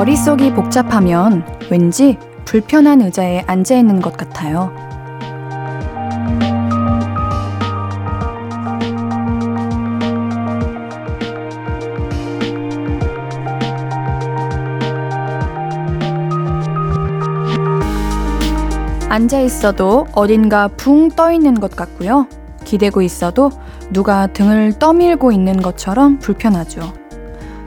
머릿속이 복잡하면 왠지 불편한 의자에 앉아 있는 것 같아요. 앉아 있어도 어딘가 붕 떠 있는 것 같고요. 기대고 있어도 누가 등을 떠밀고 있는 것처럼 불편하죠.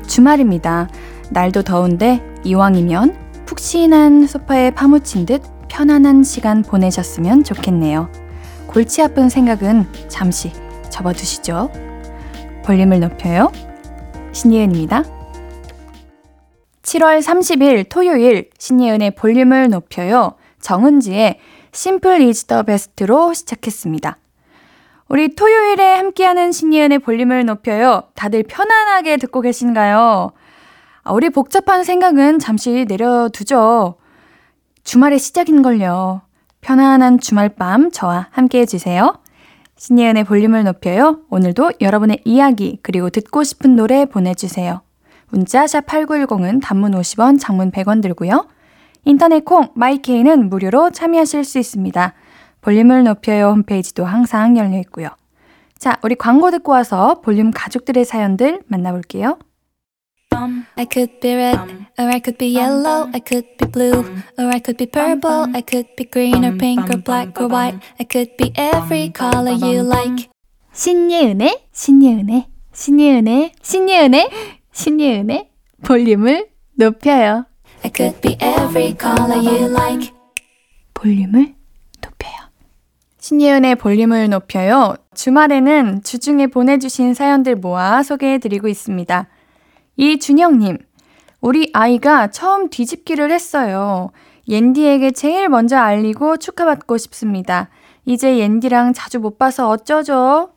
주말입니다. 날도 더운데 이왕이면 푹신한 소파에 파묻힌 듯 편안한 시간 보내셨으면 좋겠네요. 골치 아픈 생각은 잠시 접어두시죠. 볼륨을 높여요. 신예은입니다. 7월 30일 토요일 신예은의 볼륨을 높여요. 정은지의 심플 이즈 더 베스트로 시작했습니다. 우리 토요일에 함께하는 신예은의 볼륨을 높여요. 다들 편안하게 듣고 계신가요? 아, 우리 복잡한 생각은 잠시 내려두죠. 주말의 시작인걸요. 편안한 주말 밤 저와 함께 해주세요. 신예은의 볼륨을 높여요. 오늘도 여러분의 이야기 그리고 듣고 싶은 노래 보내주세요. 문자 샵 8910은 단문 50원, 장문 100원 들고요. 인터넷 콩 마이케이는 무료로 참여하실 수 있습니다. 볼륨을 높여요 홈페이지도 항상 열려 있고요. 자, 우리 광고 듣고 와서 볼륨 가족들의 사연들 만나볼게요. I could be red, or I could be yellow, I could be blue, or I could be purple, I could be green or pink or black or white, I could be every color you like. 신예은의, 신예은의, 신예은의, 신예은의, 신예은의 볼륨을 높여요. I could be every color you like. 볼륨을 높여요. 신예은의 볼륨을 높여요. 주말에는 주중에 보내주신 사연들 모아 소개해드리고 있습니다. 이준영님, 우리 아이가 처음 뒤집기를 했어요. 옌디에게 제일 먼저 알리고 축하받고 싶습니다. 이제 옌디랑 자주 못 봐서 어쩌죠?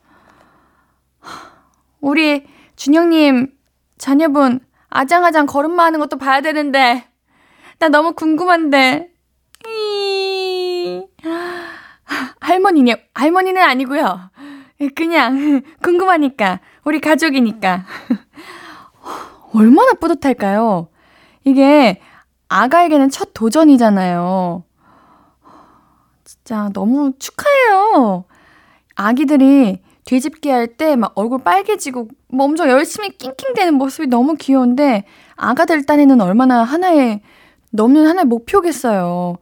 우리 준영님, 자녀분, 아장아장 걸음마 하는 것도 봐야 되는데, 나 너무 궁금한데. 할머니냐, 할머니는 아니고요. 그냥 궁금하니까, 우리 가족이니까. 얼마나 뿌듯할까요? 이게 아가에게는 첫 도전이잖아요. 진짜 너무 축하해요. 아기들이 뒤집기 할 때 막 얼굴 빨개지고 뭐 엄청 열심히 낑낑대는 모습이 너무 귀여운데 아가들 딴에는 얼마나 하나의 넘는 하나의 목표겠어요.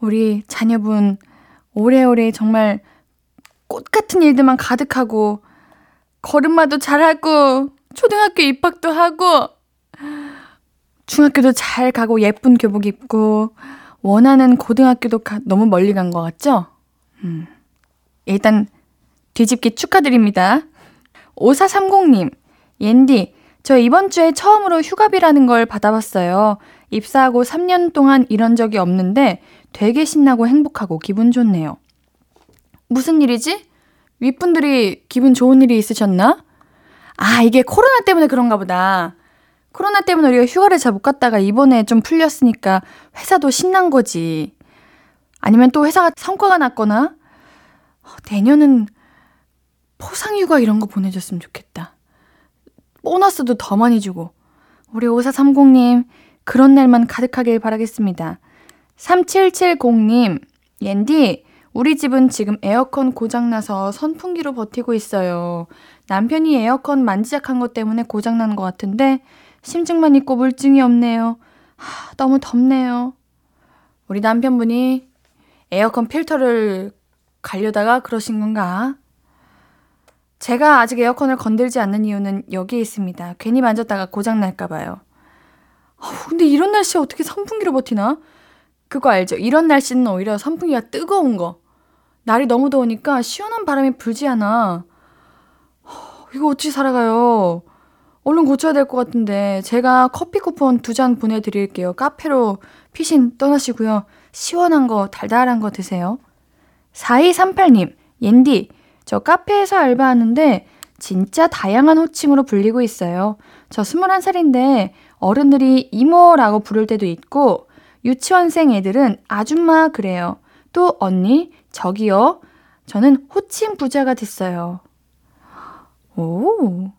우리 자녀분 오래오래 정말 꽃 같은 일들만 가득하고 걸음마도 잘하고 초등학교 입학도 하고 중학교도 잘 가고 예쁜 교복 입고 원하는 고등학교도 가, 너무 멀리 간 것 같죠? 음. 일단 뒤집기 축하드립니다. 5430님, 옌디, 저 이번 주에 처음으로 휴가비라는 걸 받아봤어요. 입사하고 3년 동안 이런 적이 없는데 되게 신나고 행복하고 기분 좋네요. 무슨 일이지? 윗분들이 기분 좋은 일이 있으셨나? 아, 이게 코로나 때문에 그런가 보다. 코로나 때문에 우리가 휴가를 잘 못 갔다가 이번에 좀 풀렸으니까 회사도 신난 거지. 아니면 또 회사가 성과가 났거나, 어, 내년은 포상휴가 이런 거 보내줬으면 좋겠다. 보너스도 더 많이 주고. 우리 5430님, 그런 날만 가득하길 바라겠습니다. 3770님, 옌디, 우리 집은 지금 에어컨 고장나서 선풍기로 버티고 있어요. 남편이 에어컨 만지작한 것 때문에 고장난 것 같은데, 심증만 있고 물증이 없네요. 하, 너무 덥네요. 우리 남편분이 에어컨 필터를 갈려다가 그러신 건가? 제가 아직 에어컨을 건들지 않는 이유는 여기에 있습니다. 괜히 만졌다가 고장날까봐요. 근데 이런 날씨에 어떻게 선풍기로 버티나? 그거 알죠? 이런 날씨는 오히려 선풍기가 뜨거운 거. 날이 너무 더우니까 시원한 바람이 불지 않아. 이거 어찌 살아가요? 얼른 고쳐야 될 것 같은데 제가 커피 쿠폰 두 잔 보내드릴게요. 카페로 피신 떠나시고요. 시원한 거 달달한 거 드세요. 4238님, 옌디, 저 카페에서 알바하는데 진짜 다양한 호칭으로 불리고 있어요. 저 21살인데 어른들이 이모라고 부를 때도 있고 유치원생 애들은 아줌마 그래요. 또 언니, 저기요. 저는 호칭 부자가 됐어요. 오.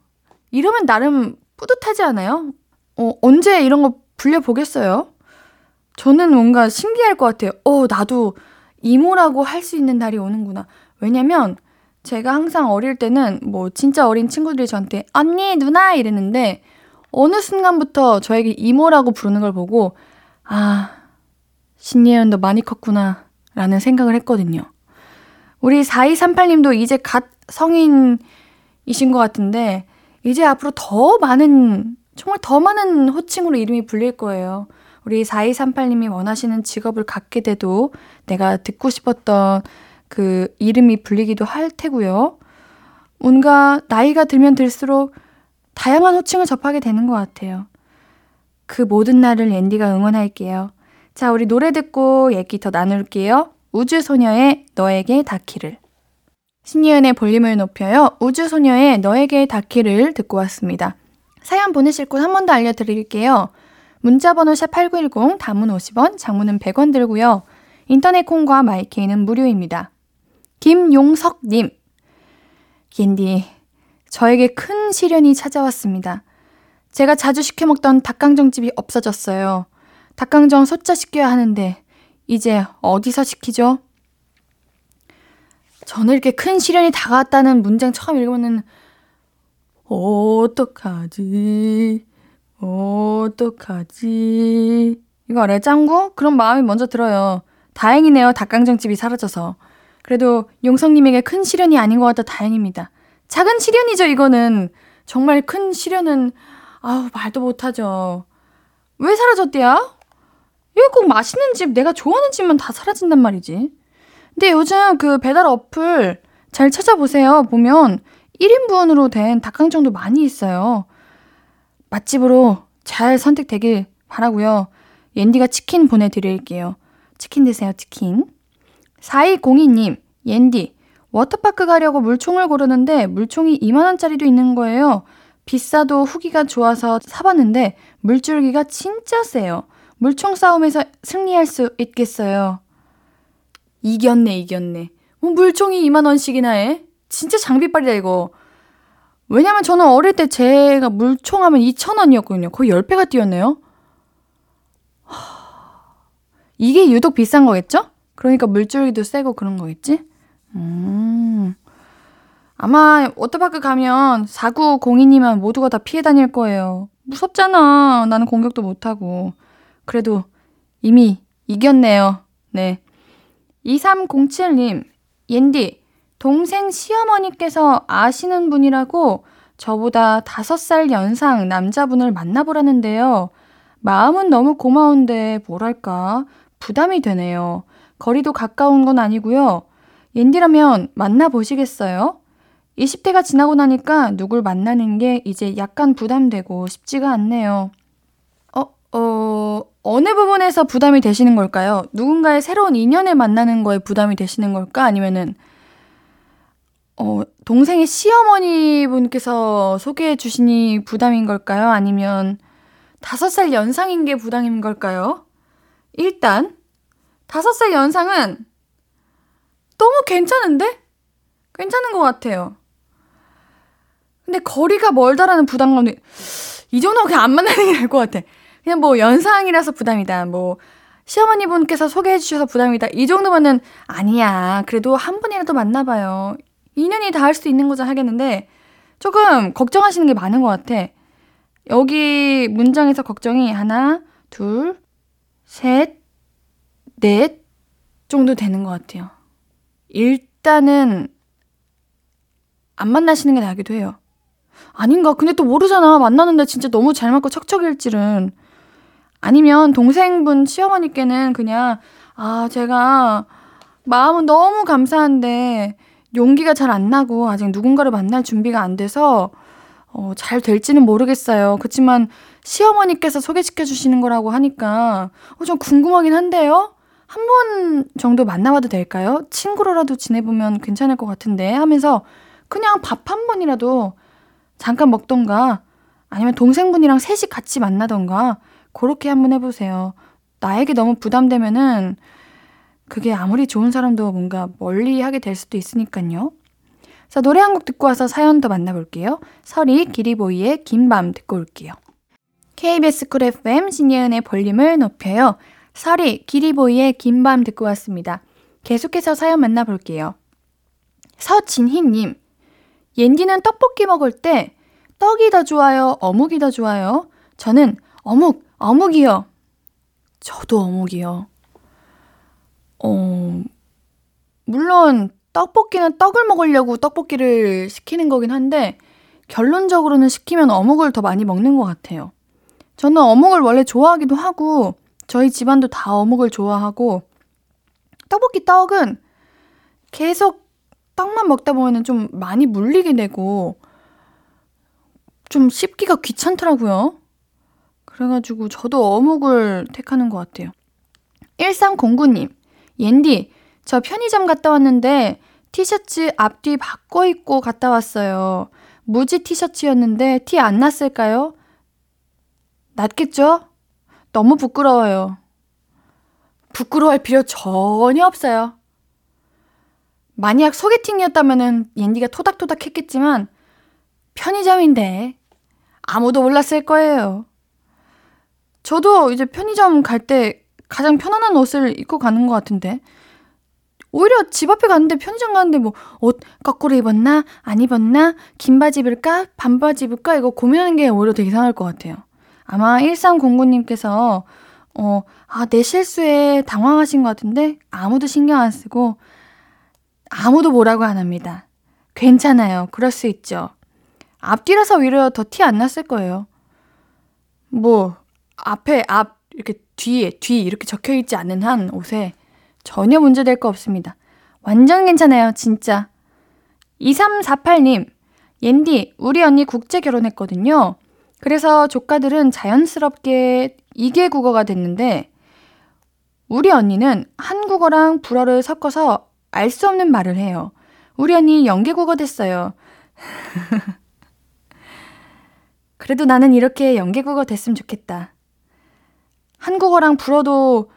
이러면 나름 뿌듯하지 않아요? 어, 언제 이런 거 불려보겠어요? 저는 뭔가 신기할 것 같아요. 어, 나도 이모라고 할 수 있는 날이 오는구나. 왜냐면 제가 항상 어릴 때는 뭐 진짜 어린 친구들이 저한테 언니, 누나 이랬는데 어느 순간부터 저에게 이모라고 부르는 걸 보고 아, 신예은 너 많이 컸구나 라는 생각을 했거든요. 우리 4238님도 이제 갓 성인 이신 것 같은데 이제 앞으로 더 많은 정말 더 많은 호칭으로 이름이 불릴 거예요. 우리 4238님이 원하시는 직업을 갖게 돼도 내가 듣고 싶었던 그 이름이 불리기도 할 테고요. 뭔가 나이가 들면 들수록 다양한 호칭을 접하게 되는 것 같아요. 그 모든 날을 앤디가 응원할게요. 자, 우리 노래 듣고 얘기 더 나눌게요. 우주소녀의 너에게 닿기를. 신예은의 볼륨을 높여요. 우주소녀의 너에게 닿기를 듣고 왔습니다. 사연 보내실 곳 한 번 더 알려드릴게요. 문자번호 샵8910, 단문 50원, 장문은 100원 들고요. 인터넷 콩과 마이케이는 무료입니다. 김용석님. 옌디, 저에게 큰 시련이 찾아왔습니다. 제가 자주 시켜 먹던 닭강정집이 없어졌어요. 닭강정 소짜 시켜야 하는데, 이제 어디서 시키죠? 저는 이렇게 큰 시련이 다가왔다는 문장 처음 읽으면은, 어떡하지? 어떡하지? 이거 알아요? 짱구? 그런 마음이 먼저 들어요. 다행이네요. 닭강정집이 사라져서. 그래도 용성님에게 큰 시련이 아닌 것 같아 다행입니다. 작은 시련이죠, 이거는. 정말 큰 시련은, 아우, 말도 못하죠. 왜 사라졌대요? 여기 꼭 맛있는 집, 내가 좋아하는 집만 다 사라진단 말이지. 근데 요즘 그 배달 어플 잘 찾아보세요. 보면 1인분으로 된 닭강정도 많이 있어요. 맛집으로 잘 선택되길 바라고요. 옌디가 치킨 보내드릴게요. 치킨 드세요, 치킨. 4202님, 옌디, 워터파크 가려고 물총을 고르는데 물총이 2만원짜리도 있는 거예요. 비싸도 후기가 좋아서 사봤는데 물줄기가 진짜 세요. 물총 싸움에서 승리할 수 있겠어요. 이겼네, 이겼네. 뭐 물총이 2만원씩이나 해? 진짜 장비빨이다, 이거. 왜냐면 저는 어릴 때 제가 물총 하면 2,000원이었거든요. 거의 10배가 뛰었네요. 이게 유독 비싼 거겠죠? 그러니까 물줄기도 세고 그런 거겠지? 음. 아마 워터파크 가면 4902님은 모두가 다 피해 다닐 거예요. 무섭잖아. 나는 공격도 못하고. 그래도 이미 이겼네요. 네. 2307님, 옌디, 동생 시어머니께서 아시는 분이라고 저보다 5살 연상 남자분을 만나보라는데요. 마음은 너무 고마운데 뭐랄까 부담이 되네요. 거리도 가까운 건 아니고요. 옌디라면 만나보시겠어요? 20대가 지나고 나니까 누굴 만나는 게 이제 약간 부담되고 쉽지가 않네요. 어, 어, 어느 부분에서 부담이 되시는 걸까요? 누군가의 새로운 인연을 만나는 거에 부담이 되시는 걸까? 아니면은, 어, 동생의 시어머니 분께서 소개해 주시니 부담인 걸까요? 아니면, 다섯 살 연상인 게 부담인 걸까요? 일단, 다섯 살 연상은 너무 괜찮은데? 괜찮은 것 같아요. 근데 거리가 멀다라는 부담감이 이 정도면 그냥 안 만나는 게 나을 것 같아. 그냥 뭐 연상이라서 부담이다. 뭐 시어머니 분께서 소개해 주셔서 부담이다. 이 정도면은 아니야. 그래도 한 번이라도 만나봐요. 인연이 닿을 수 있는 거죠 하겠는데 조금 걱정하시는 게 많은 것 같아. 여기 문장에서 걱정이 하나, 둘, 셋, 넷 정도 되는 것 같아요. 일단은 안 만나시는 게 나기도 해요. 아닌가? 근데 또 모르잖아. 만나는데 진짜 너무 잘 맞고 척척일지는. 아니면 동생분 시어머니께는 그냥, 아, 제가 마음은 너무 감사한데 용기가 잘 안 나고 아직 누군가를 만날 준비가 안 돼서 어, 잘 될지는 모르겠어요. 그렇지만 시어머니께서 소개시켜 주시는 거라고 하니까 어, 좀 궁금하긴 한데요. 한 번 정도 만나봐도 될까요? 친구로라도 지내보면 괜찮을 것 같은데 하면서 그냥 밥 한 번이라도 잠깐 먹던가 아니면 동생분이랑 셋이 같이 만나던가 그렇게 한번 해보세요. 나에게 너무 부담되면은 그게 아무리 좋은 사람도 뭔가 멀리 하게 될 수도 있으니까요. 자, 노래 한 곡 듣고 와서 사연 더 만나볼게요. 서리 기리보이의 긴 밤 듣고 올게요. KBS Cool FM 신예은의 볼륨을 높여요. 서리 기리보이의 긴 밤 듣고 왔습니다. 계속해서 사연 만나볼게요. 서진희님, 옌디는 떡볶이 먹을 때 떡이 더 좋아요? 어묵이 더 좋아요? 저는 어묵, 어묵이요. 저도 어묵이요. 어, 물론 떡볶이는 떡을 먹으려고 떡볶이를 시키는 거긴 한데 결론적으로는 시키면 어묵을 더 많이 먹는 것 같아요. 저는 어묵을 원래 좋아하기도 하고 저희 집안도 다 어묵을 좋아하고 떡볶이 떡은 계속 떡만 먹다 보면 좀 많이 물리게 되고 좀 씹기가 귀찮더라고요. 그래가지고 저도 어묵을 택하는 것 같아요. 1309님, 옌디, 저 편의점 갔다 왔는데 티셔츠 앞뒤 바꿔 입고 갔다 왔어요. 무지 티셔츠였는데 티 안 났을까요? 났겠죠? 너무 부끄러워요. 부끄러워할 필요 전혀 없어요. 만약 소개팅이었다면은 옌디가 토닥토닥 했겠지만 편의점인데 아무도 몰랐을 거예요. 저도 이제 편의점 갈 때 가장 편안한 옷을 입고 가는 것 같은데 오히려 집 앞에 갔는데 편의점 갔는데 뭐 옷 거꾸로 입었나 안 입었나 긴 바지 입을까 반바지 입을까 이거 고민하는 게 오히려 되게 이상할 것 같아요. 아마 1309님께서 어, 아, 내 실수에 당황하신 것 같은데 아무도 신경 안 쓰고 아무도 뭐라고 안 합니다. 괜찮아요. 그럴 수 있죠. 앞뒤라서 오히려 더티 안 났을 거예요. 뭐 앞에 앞 이렇게 뒤에 뒤 이렇게 적혀 있지 않은 한 옷에 전혀 문제될 거 없습니다. 완전 괜찮아요, 진짜. 2348님, 옌디, 우리 언니 국제 결혼했거든요. 그래서 조카들은 자연스럽게 이게 국어가 됐는데, 우리 언니는 한국어랑 불어를 섞어서 알 수 없는 말을 해요. 우리 언니 연계국어 됐어요. 그래도 나는 이렇게 연계국어 됐으면 좋겠다. 한국어랑 불어도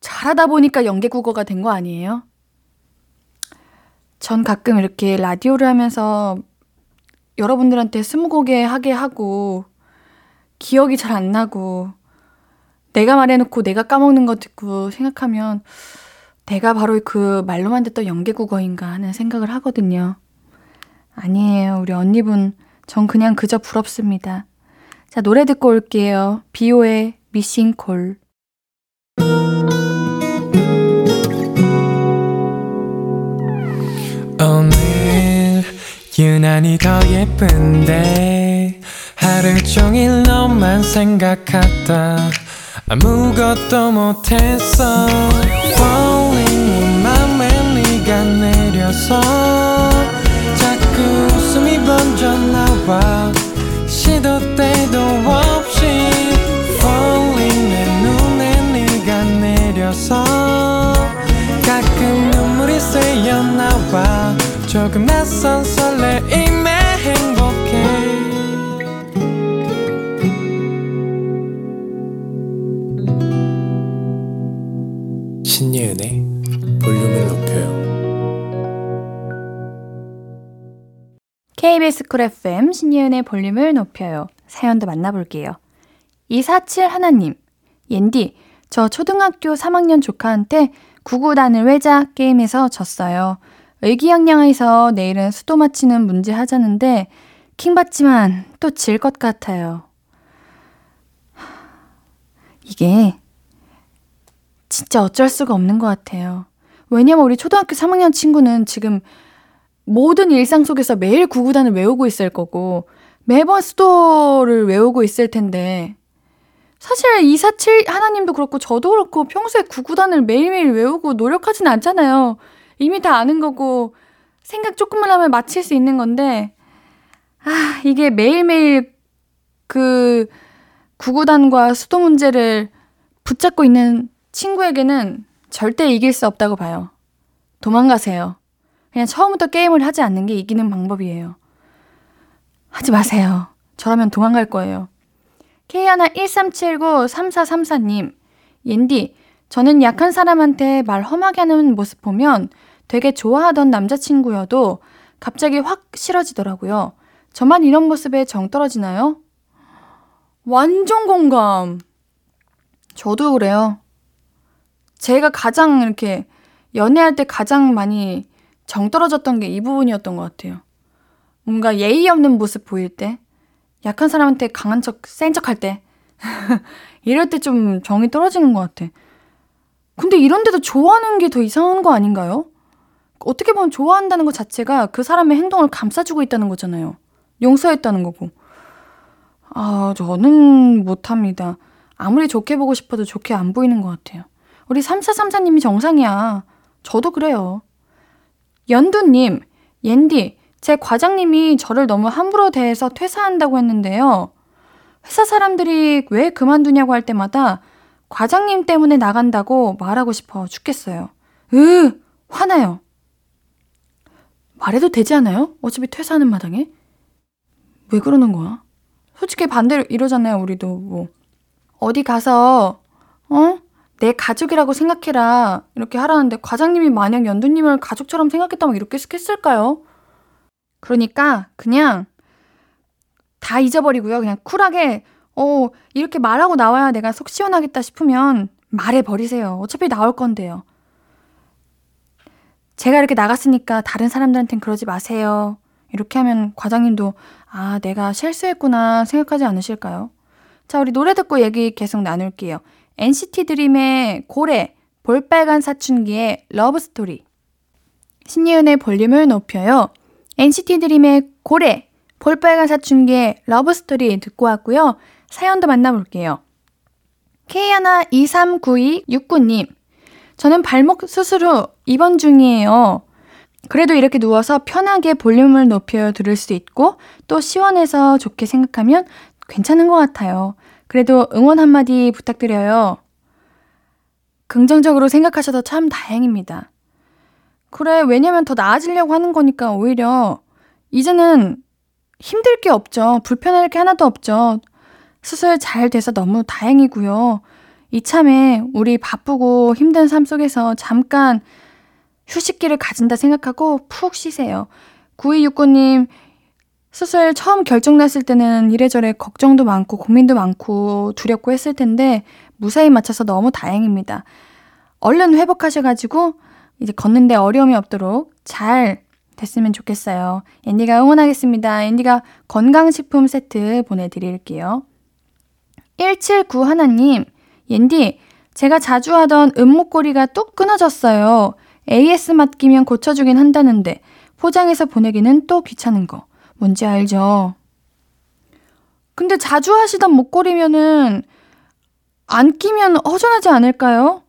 잘하다 보니까 연계국어가 된 거 아니에요? 전 가끔 이렇게 라디오를 하면서 여러분들한테 스무고개 하게 하고 기억이 잘 안 나고 내가 말해놓고 내가 까먹는 거 듣고 생각하면 내가 바로 그 말로만 듣던 연계국어인가 하는 생각을 하거든요. 아니에요. 우리 언니분. 전 그냥 그저 부럽습니다. 자, 노래 듣고 올게요. 비오의 미싱콜. 오늘 유난히 더 예쁜데 하루 종일 너만 생각하다 아무것도 못했어 Falling 내 맘에 네가 내려서 자꾸 웃음이 번져 나와 내려서 가끔 눈물이 새어 나와 조금 낯선 설레임에 행복해 신예은의 볼륨을 높여요 KBS 쿨 FM 신예은의 볼륨을 높여요. 사연도 만나볼게요. 247 하나님, 옌디, 저 초등학교 3학년 조카한테 구구단을 외자 게임에서 졌어요. 의기양양해서 내일은 수도 맞히는 문제 하자는데 킹받지만 또 질 것 같아요. 이게 진짜 어쩔 수가 없는 것 같아요. 왜냐면 우리 초등학교 3학년 친구는 지금 모든 일상 속에서 매일 구구단을 외우고 있을 거고 매번 수도를 외우고 있을 텐데 사실 247 하나님도 그렇고 저도 그렇고 평소에 구구단을 매일매일 외우고 노력하진 않잖아요. 이미 다 아는 거고 생각 조금만 하면 맞힐 수 있는 건데 아 이게 매일매일 그 구구단과 수도 문제를 붙잡고 있는 친구에게는 절대 이길 수 없다고 봐요. 도망가세요. 그냥 처음부터 게임을 하지 않는 게 이기는 방법이에요. 하지 마세요. 저라면 도망갈 거예요. K113793434님, 옌디, 저는 약한 사람한테 말 험하게 하는 모습 보면 되게 좋아하던 남자친구여도 갑자기 확 싫어지더라고요. 저만 이런 모습에 정 떨어지나요? 완전 공감. 저도 그래요. 제가 가장 이렇게 연애할 때 가장 많이 정 떨어졌던 게 이 부분이었던 것 같아요. 뭔가 예의 없는 모습 보일 때, 약한 사람한테 강한 척, 센 척 할 때, 이럴 때 좀 정이 떨어지는 것 같아. 근데 이런데도 좋아하는 게 더 이상한 거 아닌가요? 어떻게 보면 좋아한다는 것 자체가 그 사람의 행동을 감싸주고 있다는 거잖아요. 용서했다는 거고. 아, 저는 못합니다. 아무리 좋게 보고 싶어도 좋게 안 보이는 것 같아요. 우리 3434님이 정상이야. 저도 그래요. 연두님, 옌디, 제 과장님이 저를 너무 함부로 대해서 퇴사한다고 했는데요. 회사 사람들이 왜 그만두냐고 할 때마다 과장님 때문에 나간다고 말하고 싶어 죽겠어요. 으, 화나요. 말해도 되지 않아요? 어차피 퇴사하는 마당에? 왜 그러는 거야? 솔직히 반대로 이러잖아요, 우리도 뭐. 어디 가서, 어? 내 가족이라고 생각해라. 이렇게 하라는데 과장님이 만약 연두님을 가족처럼 생각했다면 이렇게 했을까요? 그러니까 그냥 다 잊어버리고요. 그냥 쿨하게, 어, 이렇게 말하고 나와야 내가 속 시원하겠다 싶으면 말해버리세요. 어차피 나올 건데요. 제가 이렇게 나갔으니까 다른 사람들한텐 그러지 마세요. 이렇게 하면 과장님도 아, 내가 실수했구나 생각하지 않으실까요? 자, 우리 노래 듣고 얘기 계속 나눌게요. NCT 드림의 고래, 볼빨간 사춘기의 Love Story. 신예은의 볼륨을 높여요. NCT 드림의 고래, 볼빨간 사춘기의 Love Story 듣고 왔고요. 사연도 만나볼게요. K1239269님. 저는 발목 수술 후 입원 중이에요. 그래도 이렇게 누워서 편하게 볼륨을 높여 들을 수 있고 또 시원해서 좋게 생각하면 괜찮은 것 같아요. 그래도 응원 한마디 부탁드려요. 긍정적으로 생각하셔서 참 다행입니다. 그래, 왜냐면 더 나아지려고 하는 거니까 오히려 이제는 힘들 게 없죠. 불편할 게 하나도 없죠. 수술 잘 돼서 너무 다행이고요. 이참에 우리 바쁘고 힘든 삶 속에서 잠깐 휴식기를 가진다 생각하고 푹 쉬세요. 9269님, 수술 처음 결정났을 때는 이래저래 걱정도 많고 고민도 많고 두렵고 했을 텐데 무사히 맞춰서 너무 다행입니다. 얼른 회복하셔가지고 이제 걷는데 어려움이 없도록 잘 됐으면 좋겠어요. 앤디가 응원하겠습니다. 앤디가 건강식품 세트 보내드릴게요. 179 하나님, 옌디, 제가 자주 하던 은목걸이가 뚝 끊어졌어요. AS 맡기면 고쳐주긴 한다는데 포장해서 보내기는 또 귀찮은 거. 뭔지 알죠? 근데 자주 하시던 목걸이면은 안 끼면 허전하지 않을까요?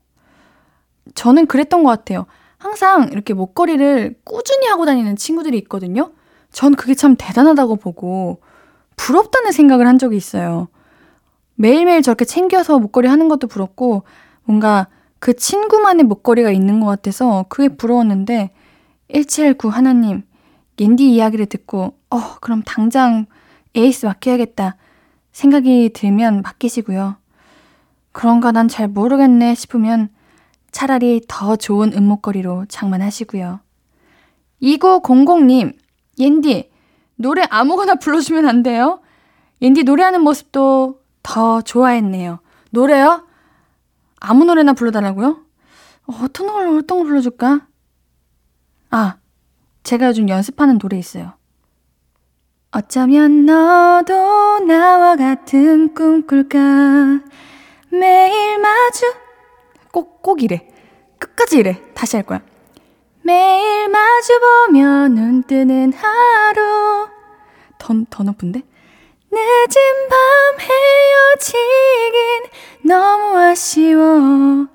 저는 그랬던 것 같아요. 항상 이렇게 목걸이를 꾸준히 하고 다니는 친구들이 있거든요. 전 그게 참 대단하다고 보고 부럽다는 생각을 한 적이 있어요. 매일매일 저렇게 챙겨서 목걸이 하는 것도 부럽고 뭔가 그 친구만의 목걸이가 있는 것 같아서 그게 부러웠는데 179 하나님 옌디 이야기를 듣고 어 그럼 당장 에이스 맡겨야겠다 생각이 들면 맡기시고요. 그런가 난 잘 모르겠네 싶으면 차라리 더 좋은 은목걸이로 장만하시고요. 2900님 옌디 노래 아무거나 불러주면 안 돼요? 옌디 노래하는 모습도 더 좋아했네요. 노래요? 아무 노래나 불러달라고요? 어떤 걸, 어떤 걸 불러줄까? 아, 제가 요즘 연습하는 노래 있어요. 어쩌면 너도 나와 같은 꿈 꿀까 매일 마주 꼭, 꼭 이래. 끝까지 이래. 다시 할 거야. 매일 마주보며 눈 뜨는 하루 더, 더 높은데? 늦은 밤 헤어지긴 너무 아쉬워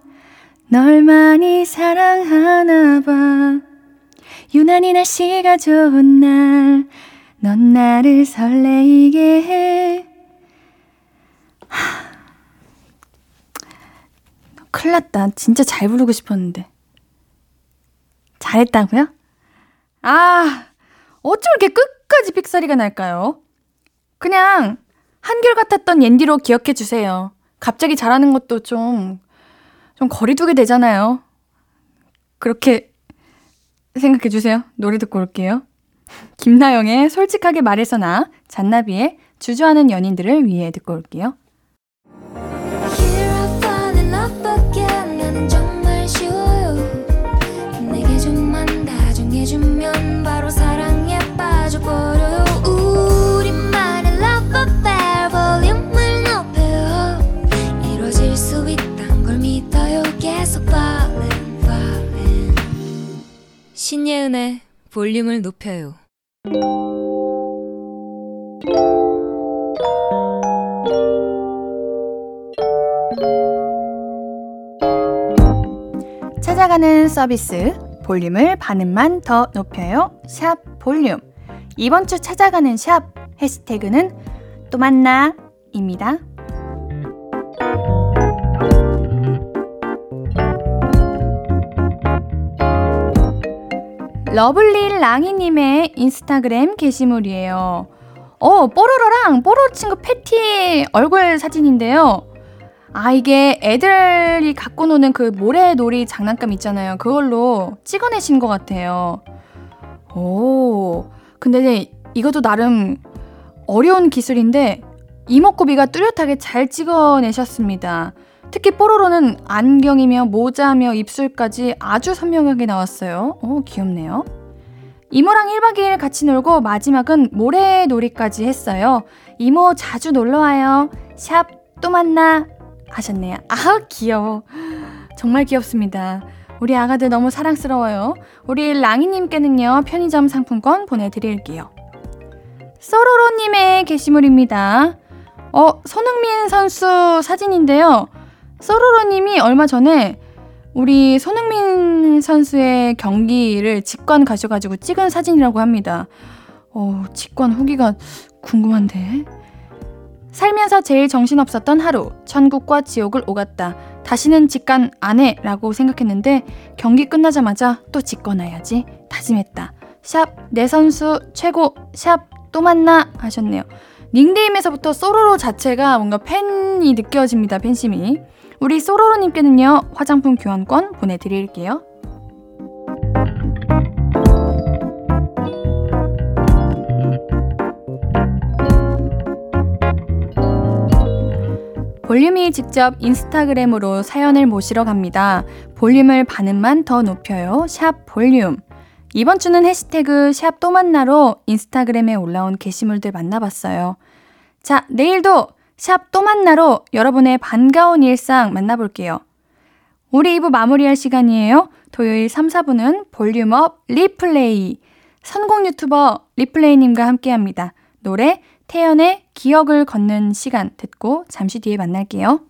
널 많이 사랑하나 봐 유난히 날씨가 좋은 날 넌 나를 설레이게 해 큰일 났다 진짜 잘 부르고 싶었는데 잘했다고요? 아 어쩜 이렇게 끝까지 픽사리가 날까요? 그냥 한결같았던 옌디로 기억해 주세요. 갑자기 잘하는 것도 좀, 좀 거리두게 되잖아요. 그렇게 생각해 주세요. 노래 듣고 올게요. 김나영의 솔직하게 말해서 나, 잔나비의 주저하는 연인들을 위해 듣고 올게요. 신예은의 볼륨을 높여요 찾아가는 서비스 볼륨을 반음만 더 높여요. 샵 볼륨. 이번 주 찾아가는 샵 해시태그는 또 만나 입니다. lovely 랑이님의 인스타그램 게시물이에요. 어, 뽀로로랑 뽀로로 친구 패티의 얼굴 사진인데요. 아, 이게 애들이 갖고 노는 그 모래놀이 장난감 있잖아요. 그걸로 찍어내신 것 같아요. 오, 근데 이것도 나름 어려운 기술인데 이목구비가 뚜렷하게 잘 찍어내셨습니다. 특히 뽀로로는 안경이며 모자며 입술까지 아주 선명하게 나왔어요. 오, 귀엽네요. 이모랑 1박 2일 같이 놀고 마지막은 모래놀이까지 했어요. 이모 자주 놀러와요. 샵 또 만나. 하셨네요. 아, 귀여워. 정말 귀엽습니다. 우리 아가들 너무 사랑스러워요. 우리 랑이님께는요, 편의점 상품권 보내드릴게요. 쏘로로님의 게시물입니다. 어, 손흥민 선수 사진인데요. 쏘로로님이 얼마 전에 우리 손흥민 선수의 경기를 직관 가셔가지고 찍은 사진이라고 합니다. 어, 직관 후기가 궁금한데. 살면서 제일 정신없었던 하루, 천국과 지옥을 오갔다. 다시는 직관 안 해. 라고 생각했는데 경기 끝나자마자 또 직관해야지. 다짐했다. 샵, 내 선수 최고. 샵, 또 만나. 하셨네요. 닉네임에서부터 소로로 자체가 뭔가 팬이 느껴집니다. 팬심이. 우리 소로로님께는요, 화장품 교환권 보내드릴게요. 볼륨이 직접 인스타그램으로 사연을 모시러 갑니다. 볼륨을 반음만 더 높여요. 샵 볼륨. 이번 주는 해시태그 샵 또 만나로 인스타그램에 올라온 게시물들 만나봤어요. 자, 내일도 샵 또 만나로 여러분의 반가운 일상 만나볼게요. 우리 2부 마무리할 시간이에요. 토요일 3, 4부는 볼륨업 리플레이. 선곡 유튜버 리플레이님과 함께 합니다. 노래 태연의 기억을 걷는 시간 듣고 잠시 뒤에 만날게요.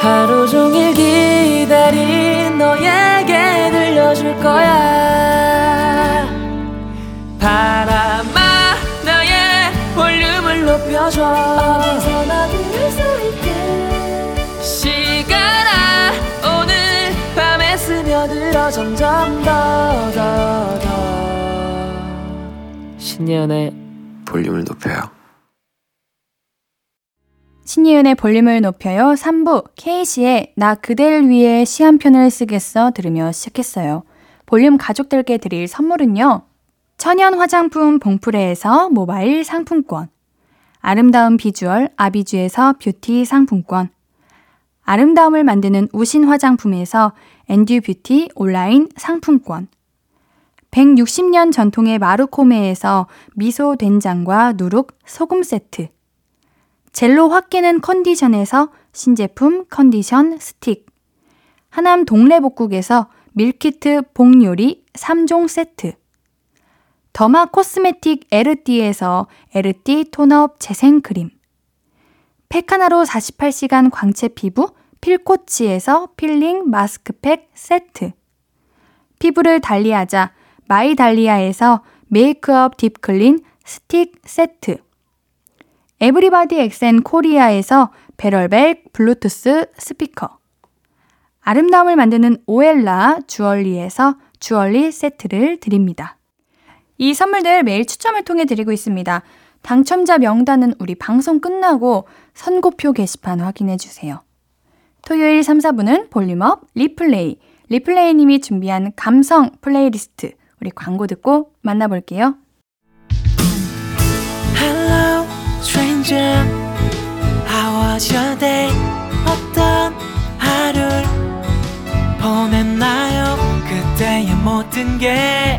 하루 종일 기다린 너에게 들려줄 거야 높여줘 어디서나 들을 수 있게 시간아 오늘 밤에 스며들어 점점 더 더 더 신예은의 볼륨을 높여요 신예은의 볼륨을 높여요. 3부 케이시의 나 그댈 위해 시 한 편을 쓰겠어 들으며 시작했어요. 볼륨 가족들께 드릴 선물은요. 천연 화장품 봉프레에서 모바일 상품권 아름다운 비주얼 아비주에서 뷰티 상품권 아름다움을 만드는 우신 화장품에서 엔듀 뷰티 온라인 상품권 160년 전통의 마루코메에서 미소 된장과 누룩 소금 세트 젤리로 확 깨는 컨디션에서 신제품 컨디션 스틱. 하남 동래복국에서 밀키트 복요리 3종 세트. 더마 코스메틱 에르띠에서 에르띠 tone-up 재생 크림. 팩 하나로 48시간 광채 피부 필코치에서 필링 마스크팩 세트. 피부를 달리하자 마이달리아에서 메이크업 deep clean 스틱 세트. 에브리바디 엑센 코리아에서 베럴백 블루투스 스피커 아름다움을 만드는 오엘라 주얼리에서 주얼리 세트를 드립니다. 이 선물들 매일 추첨을 통해 드리고 있습니다. 당첨자 명단은 우리 방송 끝나고 선곡표 게시판 확인해 주세요. 토요일 3, 4분은 볼륨업 리플레이 리플레이님이 준비한 감성 플레이리스트 우리 광고 듣고 만나볼게요. Hello, stranger. How was your day? 어떤 하루를 보냈나요? 그때의 모든 게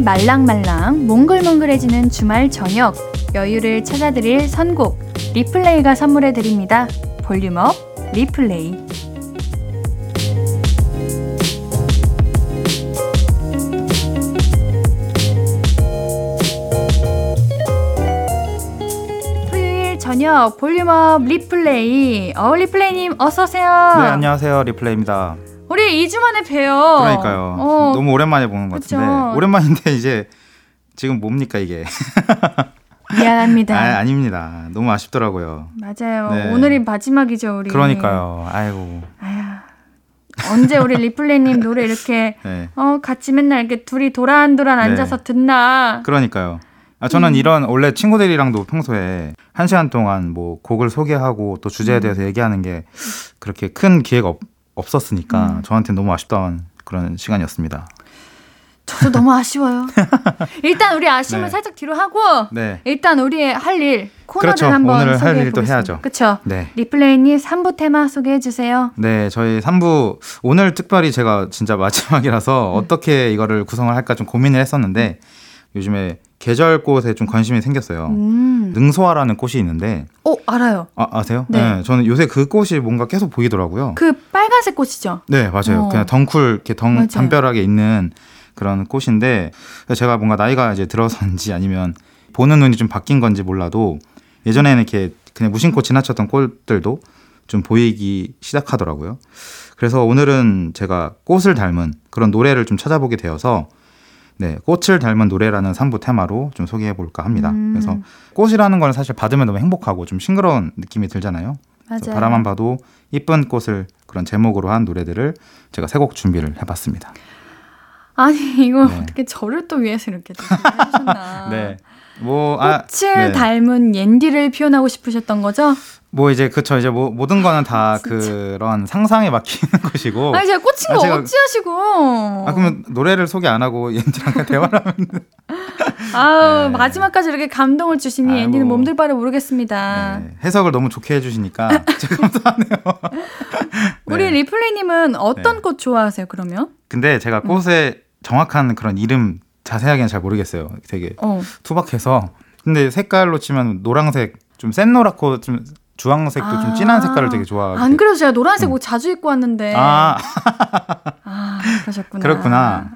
말랑말랑 몽글몽글해지는 주말 저녁 여유를 찾아드릴 선곡 리플레이가 선물해 드립니다. 볼륨업 리플레이. 토요일 저녁 볼륨업 리플레이. 어 리플레이님 어서 오세요. 네, 안녕하세요. 리플레이입니다. 우리 2주 만에 봬요. 그러니까요. 어, 너무 오랜만에 보는 것 그쵸. 같은데. 오랜만인데 이제 지금 뭡니까 이게? 미안합니다. 아, 아닙니다. 너무 아쉽더라고요. 맞아요. 네. 오늘이 마지막이죠, 우리. 그러니까요. 아이고. 언제 우리 리플레이님 노래 이렇게 네. 어 같이 맨날 이렇게 둘이 도란도란 네. 앉아서 듣나? 그러니까요. 아, 저는 음. 이런 원래 친구들이랑도 평소에 한 시간 동안 뭐 곡을 소개하고 또 주제에 음. 대해서 얘기하는 게 그렇게 큰 기회가 없, 없었으니까 음. 저한테는 너무 아쉽던 그런 시간이었습니다. 저도 너무 아쉬워요. 일단 우리 아쉬움을 네. 살짝 뒤로 하고 네. 일단 우리의 할 일 코너를 그렇죠. 한번 오늘 할 소개해 일도. 해야죠. 그렇죠. 네. 리플레이님 3부 테마 소개해 주세요. 네, 저희 3부 오늘 특별히 제가 진짜 마지막이라서 음. 어떻게 이거를 구성을 할까 좀 고민을 했었는데 요즘에 계절꽃에 좀 관심이 생겼어요. 음. 능소화라는 꽃이 있는데 어, 알아요. 아, 아세요? 네. 저는 요새 그 꽃이 뭔가 계속 보이더라고요. 그 빨간색 꽃이죠. 네, 맞아요. 어. 그냥 덩쿨 이렇게 덩 맞아요. 담벼락에 있는 그런 꽃인데 제가 뭔가 나이가 이제 들어서인지 아니면 보는 눈이 좀 바뀐 건지 몰라도 예전에는 이렇게 그냥 무심코 지나쳤던 꽃들도 좀 보이기 시작하더라고요. 그래서 오늘은 제가 꽃을 닮은 그런 노래를 좀 찾아보게 되어서 네, 꽃을 닮은 노래라는 3부 테마로 좀 소개해 볼까 합니다. 음. 그래서 꽃이라는 건 사실 받으면 너무 행복하고 좀 싱그러운 느낌이 들잖아요. 맞아요. 바라만 봐도 이쁜 꽃을 그런 제목으로 한 노래들을 제가 세 곡 준비를 해봤습니다. 아니 이거 네. 어떻게 저를 또 위해서 이렇게 또 준비하셨나? 네. 뭐, 아, 꽃을 네. 닮은 옌디를 표현하고 싶으셨던 거죠? 뭐 이제 그쵸 이제 뭐 모든 거는 다 진짜. 그런 상상에 맡기는 것이고. 아니 제가 꽂힌 아, 거 제가- 어찌하시고? 아 그러면 노래를 소개 안 하고 옌디랑 대화를 하면 아우 네. 마지막까지 이렇게 감동을 주시니 아이고. 옌디는 몸둘 바를 모르겠습니다. 네, 해석을 너무 좋게 해주시니까 감사하네요. 우리 네. 리플레이님은 어떤 네. 꽃 좋아하세요? 그러면? 근데 제가 꽃의 정확한 그런 이름 자세하게는 잘 모르겠어요. 되게 어. 투박해서 근데 색깔로 치면 노란색 좀 센 노랗고 좀 주황색도 아. 좀 진한 색깔을 되게 좋아하고 안 그래도 제가 노란색 옷 자주 입고 왔는데. 아, 아, 그러셨구나. 그렇구나.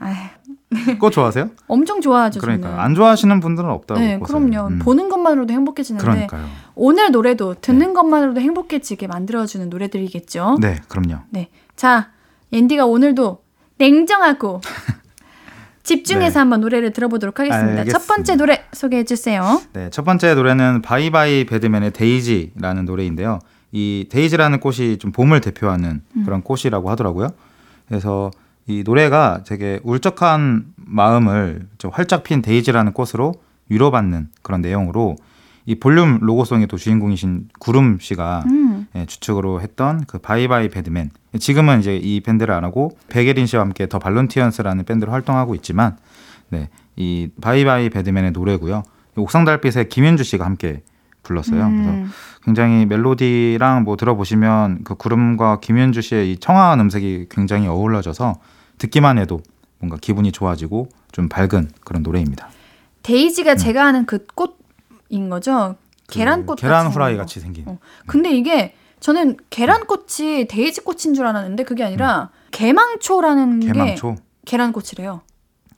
꽃 좋아하세요? 엄청 좋아하죠. 그러니까 저는. 안 좋아하시는 분들은 없다고. 네, 꽃을. 그럼요. 음. 보는 것만으로도 행복해지는데 그러니까요. 오늘 노래도 듣는 것만으로도 행복해지게 만들어주는 노래들이겠죠. 네, 그럼요. 네. 자, 앤디가 오늘도 냉정하고 집중해서 네. 한번 노래를 들어보도록 하겠습니다. 알겠습니다. 첫 번째 노래 소개해 주세요. 네, 첫 번째 노래는 Bye Bye Badman의 데이지라는 노래인데요. 이 데이지라는 꽃이 좀 봄을 대표하는 음. 그런 꽃이라고 하더라고요. 그래서 이 노래가 되게 울적한 마음을 좀 활짝 핀 데이지라는 꽃으로 위로받는 그런 내용으로 이 볼륨 로고송의 또 주인공이신 구름 씨가 음. 예, 주축으로 했던 그 Bye Bye Badman. 지금은 이제 이 밴드를 안 하고 백예린 씨와 함께 The Volunteers라는 밴드로 활동하고 있지만, 네, 이 Bye Bye Badman의 노래고요. 이 옥상 달빛의 김현주 씨가 함께 불렀어요. 그래서 음. 굉장히 멜로디랑 뭐 들어보시면 그 구름과 김현주 씨의 이 청아한 음색이 굉장히 어우러져서 듣기만 해도 뭔가 기분이 좋아지고 좀 밝은 그런 노래입니다. 데이지가 제가 아는 그 꽃인 거죠. 그 계란꽃 계란 후라이. 같이 생긴. 어. 근데 이게 저는 계란꽃이 데이지 꽃인 줄 알았는데 그게 아니라 개망초라는 게 음. 개망초. 계란꽃이래요.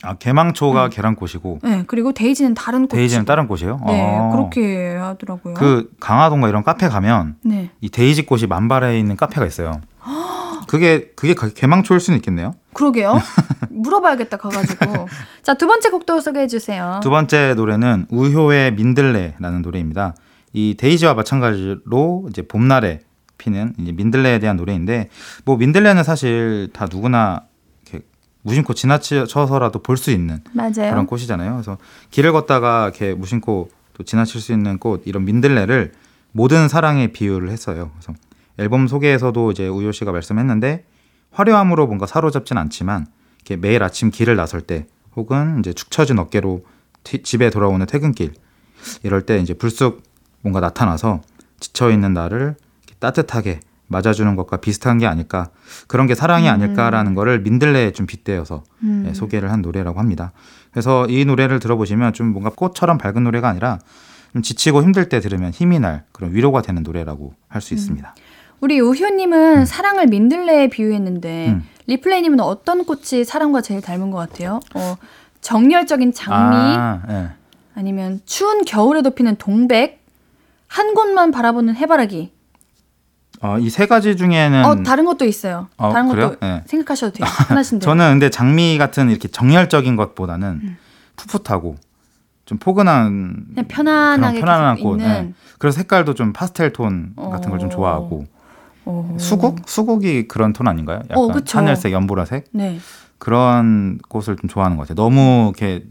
아 개망초가 계란꽃이고 네, 그리고 데이지는 다른 꽃. 데이지는 다른 꽃이에요. 네, 아. 그렇게 하더라고요. 그 강화돈가 이런 카페 가면 네. 이 데이지 꽃이 만발해 있는 카페가 있어요. 그게 그게 개망초일 수는 있겠네요. 그러게요. 물어봐야겠다 가가지고. 자, 두 번째 곡도 소개해 주세요. 두 번째 노래는 우효의 민들레라는 노래입니다. 이 데이지와 마찬가지로 이제 봄날에 피는 이제 민들레에 대한 노래인데 뭐 민들레는 사실 다 누구나 이렇게 무심코 지나쳐서라도 볼 수 있는 맞아요. 그런 꽃이잖아요. 그래서 길을 걷다가 이렇게 무심코 또 지나칠 수 있는 꽃 이런 민들레를 모든 사랑에 비유를 했어요. 그래서 앨범 소개에서도 이제 우효 씨가 말씀했는데 화려함으로 뭔가 사로잡진 않지만 이렇게 매일 아침 길을 나설 때 혹은 이제 축 처진 어깨로 튀- 집에 돌아오는 퇴근길 이럴 때 이제 불쑥 뭔가 나타나서 지쳐 있는 나를 따뜻하게 맞아주는 것과 비슷한 게 아닐까 그런 게 사랑이 아닐까라는 거를 민들레에 좀 빗대어서 음. 예, 소개를 한 노래라고 합니다. 그래서 이 노래를 들어보시면 좀 뭔가 꽃처럼 밝은 노래가 아니라 좀 지치고 힘들 때 들으면 힘이 날 그런 위로가 되는 노래라고 할 수 있습니다. 우리 우효님은 사랑을 민들레에 비유했는데 음. 리플레이님은 어떤 꽃이 사랑과 제일 닮은 것 같아요? 어, 정열적인 장미 아, 예. 아니면 추운 겨울에도 피는 동백 한 곳만 바라보는 해바라기. 어, 이 세 가지 중에는 어 다른 것도 있어요. 어, 다른 그래요? 것도 네. 생각하셔도 돼요. 하나신데. 저는 근데 장미 같은 이렇게 정열적인 것보다는 음. 풋풋하고 좀 포근한 그냥 편안하게. 있는. 예. 그래서 색깔도 좀 파스텔 톤 같은 걸좀 어. 좋아하고 어. 수국? 수국이 그런 톤 아닌가요? 약간 어, 그쵸. 하늘색, 연보라색 네. 그런 꽃을 좀 좋아하는 것 같아요. 너무 이렇게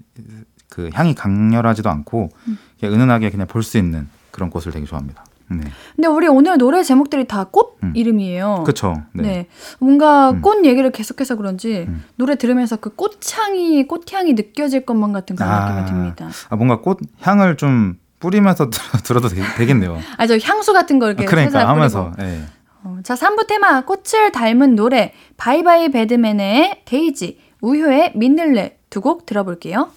그 향이 강렬하지도 않고 음. 은은하게 그냥 볼 수 있는 그런 꽃을 되게 좋아합니다. 네, 근데 우리 오늘 노래 제목들이 다꽃 음. 이름이에요. 그렇죠. 네. 네. 뭔가 음. 꽃 얘기를 계속해서 그런지 음. 노래 들으면서 그 꽃향이 꽃향이 느껴질 것만 같은 그런 아. 느낌이 듭니다. 아, 뭔가 꽃 향을 좀 뿌리면서 들- 들어도 되, 겠네요 아 저 향수 같은 거 이렇게 그러니까 살살 하면서. 예. 어, 자 3부 테마 꽃을 닮은 노래 Bye Bye Badman의 데이지 우효의 민들레 두 곡 들어볼게요.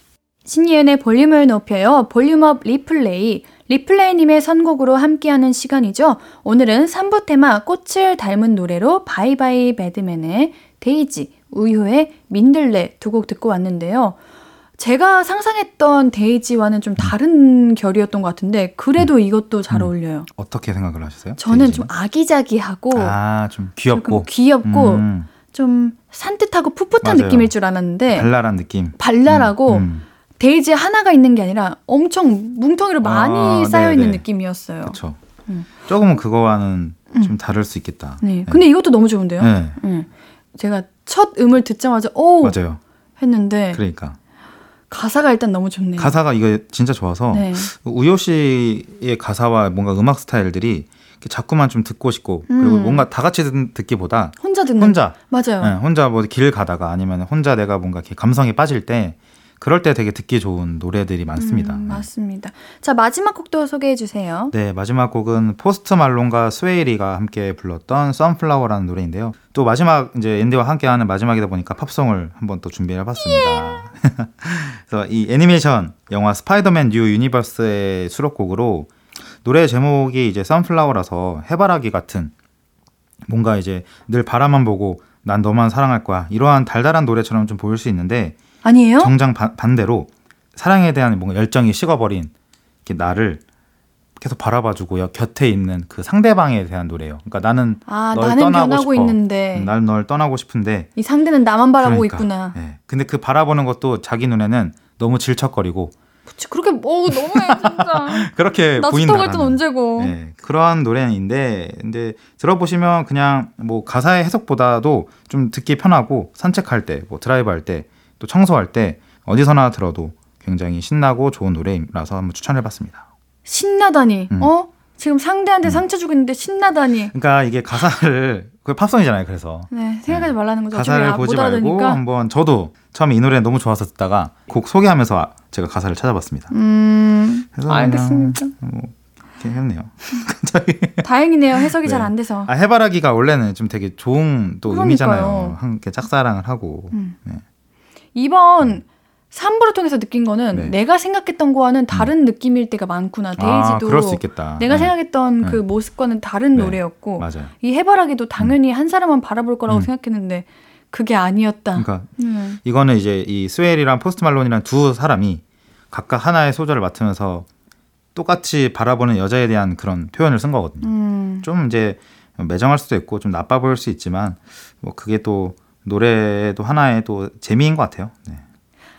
신예은의 볼륨을 높여요. 볼륨업 리플레이. 리플레이님의 선곡으로 함께하는 시간이죠. 오늘은 3부 테마 꽃을 닮은 노래로 Bye Bye Badman의 데이지, 우효의 민들레 두 곡 듣고 왔는데요. 제가 상상했던 데이지와는 좀 다른 결이었던 것 같은데 그래도 이것도 잘 음. 어울려요. 어떻게 생각을 하셨어요? 저는 데이지는? 좀 아기자기하고 아좀 조금 귀엽고 귀엽고 음, 좀 산뜻하고 풋풋한 맞아요. 느낌일 줄 알았는데 발랄한 느낌. 발랄하고 음, 데이지 하나가 있는 게 아니라 엄청 뭉텅이로 많이 아, 쌓여 있는 네네. 느낌이었어요. 그렇죠. 음. 조금은 그거와는 음. 좀 다를 수 있겠다. 네. 근데 이것도 너무 좋은데요. 네, 음. 제가 첫 음을 듣자마자 오 맞아요. 했는데 그러니까 가사가 일단 너무 좋네요. 가사가 이거 진짜 좋아서 네. 우효 씨의 가사와 뭔가 음악 스타일들이 자꾸만 좀 듣고 싶고 그리고 음. 뭔가 다 같이 듣- 듣기보다 혼자 듣는 혼자 맞아요. 예, 혼자 뭐 길 가다가 아니면 혼자 내가 뭔가 이렇게 감성에 빠질 때 그럴 때 되게 듣기 좋은 노래들이 많습니다. 음, 네. 맞습니다. 자 마지막 곡도 소개해 주세요. 네, 마지막 곡은 Post Malone과 Swae Lee가 함께 불렀던 Sunflower라는 노래인데요. 또 마지막 이제 앤디와 함께하는 마지막이다 보니까 팝송을 한번 또 준비해봤습니다. 그래서 이 애니메이션 영화 스파이더맨 뉴 유니버스의 수록곡으로 노래 제목이 이제 Sunflower라서 해바라기 같은 뭔가 이제 늘 바라만 보고 난 너만 사랑할 거야 이러한 달달한 노래처럼 좀 보일 수 있는데 아니에요? 정장 바- 반대로 사랑에 대한 뭔가 열정이 식어버린 나를 계속 바라봐주고 여- 곁에 있는 그 상대방에 대한 노래예요. 그러니까 나는 아 널 나는 떠나고 싶어. 있는데 날 널 떠나고 싶은데 이 상대는 나만 바라보고 그러니까, 있구나. 예. 근데 그 바라보는 것도 자기 눈에는 너무 질척거리고 그치, 그렇게 어 너무해 진짜. 그렇게 나 보인다. 땐 언제고. 예, 그러한 노래인데 근데 들어보시면 그냥 뭐 가사의 해석보다도 좀 듣기 편하고 산책할 때, 뭐 드라이브 할 때, 또 청소할 때 어디서나 들어도 굉장히 신나고 좋은 노래라서 한번 추천해봤습니다. 신나다니. 음. 어? 지금 상대한테 상처 주고 있는데 신나다니. 그러니까 이게 가사를 그 팝송이잖아요. 그래서 네, 생각하지 말라는 거죠. 가사를 보지 못 말고. 한번 저도 처음에 이 노래 너무 좋아서 듣다가 곡 소개하면서 아- 제가 가사를 찾아봤습니다. 음, 그래서 알겠습니다. 뭐 이렇게 했네요. 갑자기 다행이네요. 해석이 네. 잘안 돼서. 아 해바라기가 원래는 좀 되게 좋은 또 그러니까요. 의미잖아요. 함께 짝사랑을 하고. 음. 네. 이번 3부를 통해서 느낀 거는 네. 내가 생각했던 거와는 다른 느낌일 때가 많구나. 아, 데이지도 그럴 수 있겠다. 내가 네. 생각했던 네. 그 모습과는 다른 네. 노래였고 맞아요. 이 해바라기도 당연히 한 사람만 바라볼 거라고 음. 생각했는데 그게 아니었다. 그러니까 음. 이거는 이제 이 Swae Lee랑 Post Malone이랑 두 사람이 각각 하나의 소절을 맡으면서 똑같이 바라보는 여자에 대한 그런 표현을 쓴 거거든요. 음. 좀 이제 매정할 수도 있고 좀 나빠 보일 수 있지만 뭐 그게 또 노래도 하나의 또 재미인 것 같아요. 네,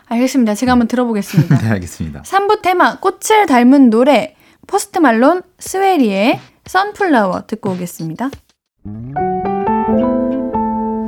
알겠습니다. 제가 한번 들어보겠습니다. 네 알겠습니다. 3부 테마 꽃을 닮은 노래 Post Malone Swae Lee의 Sunflower 듣고 오겠습니다.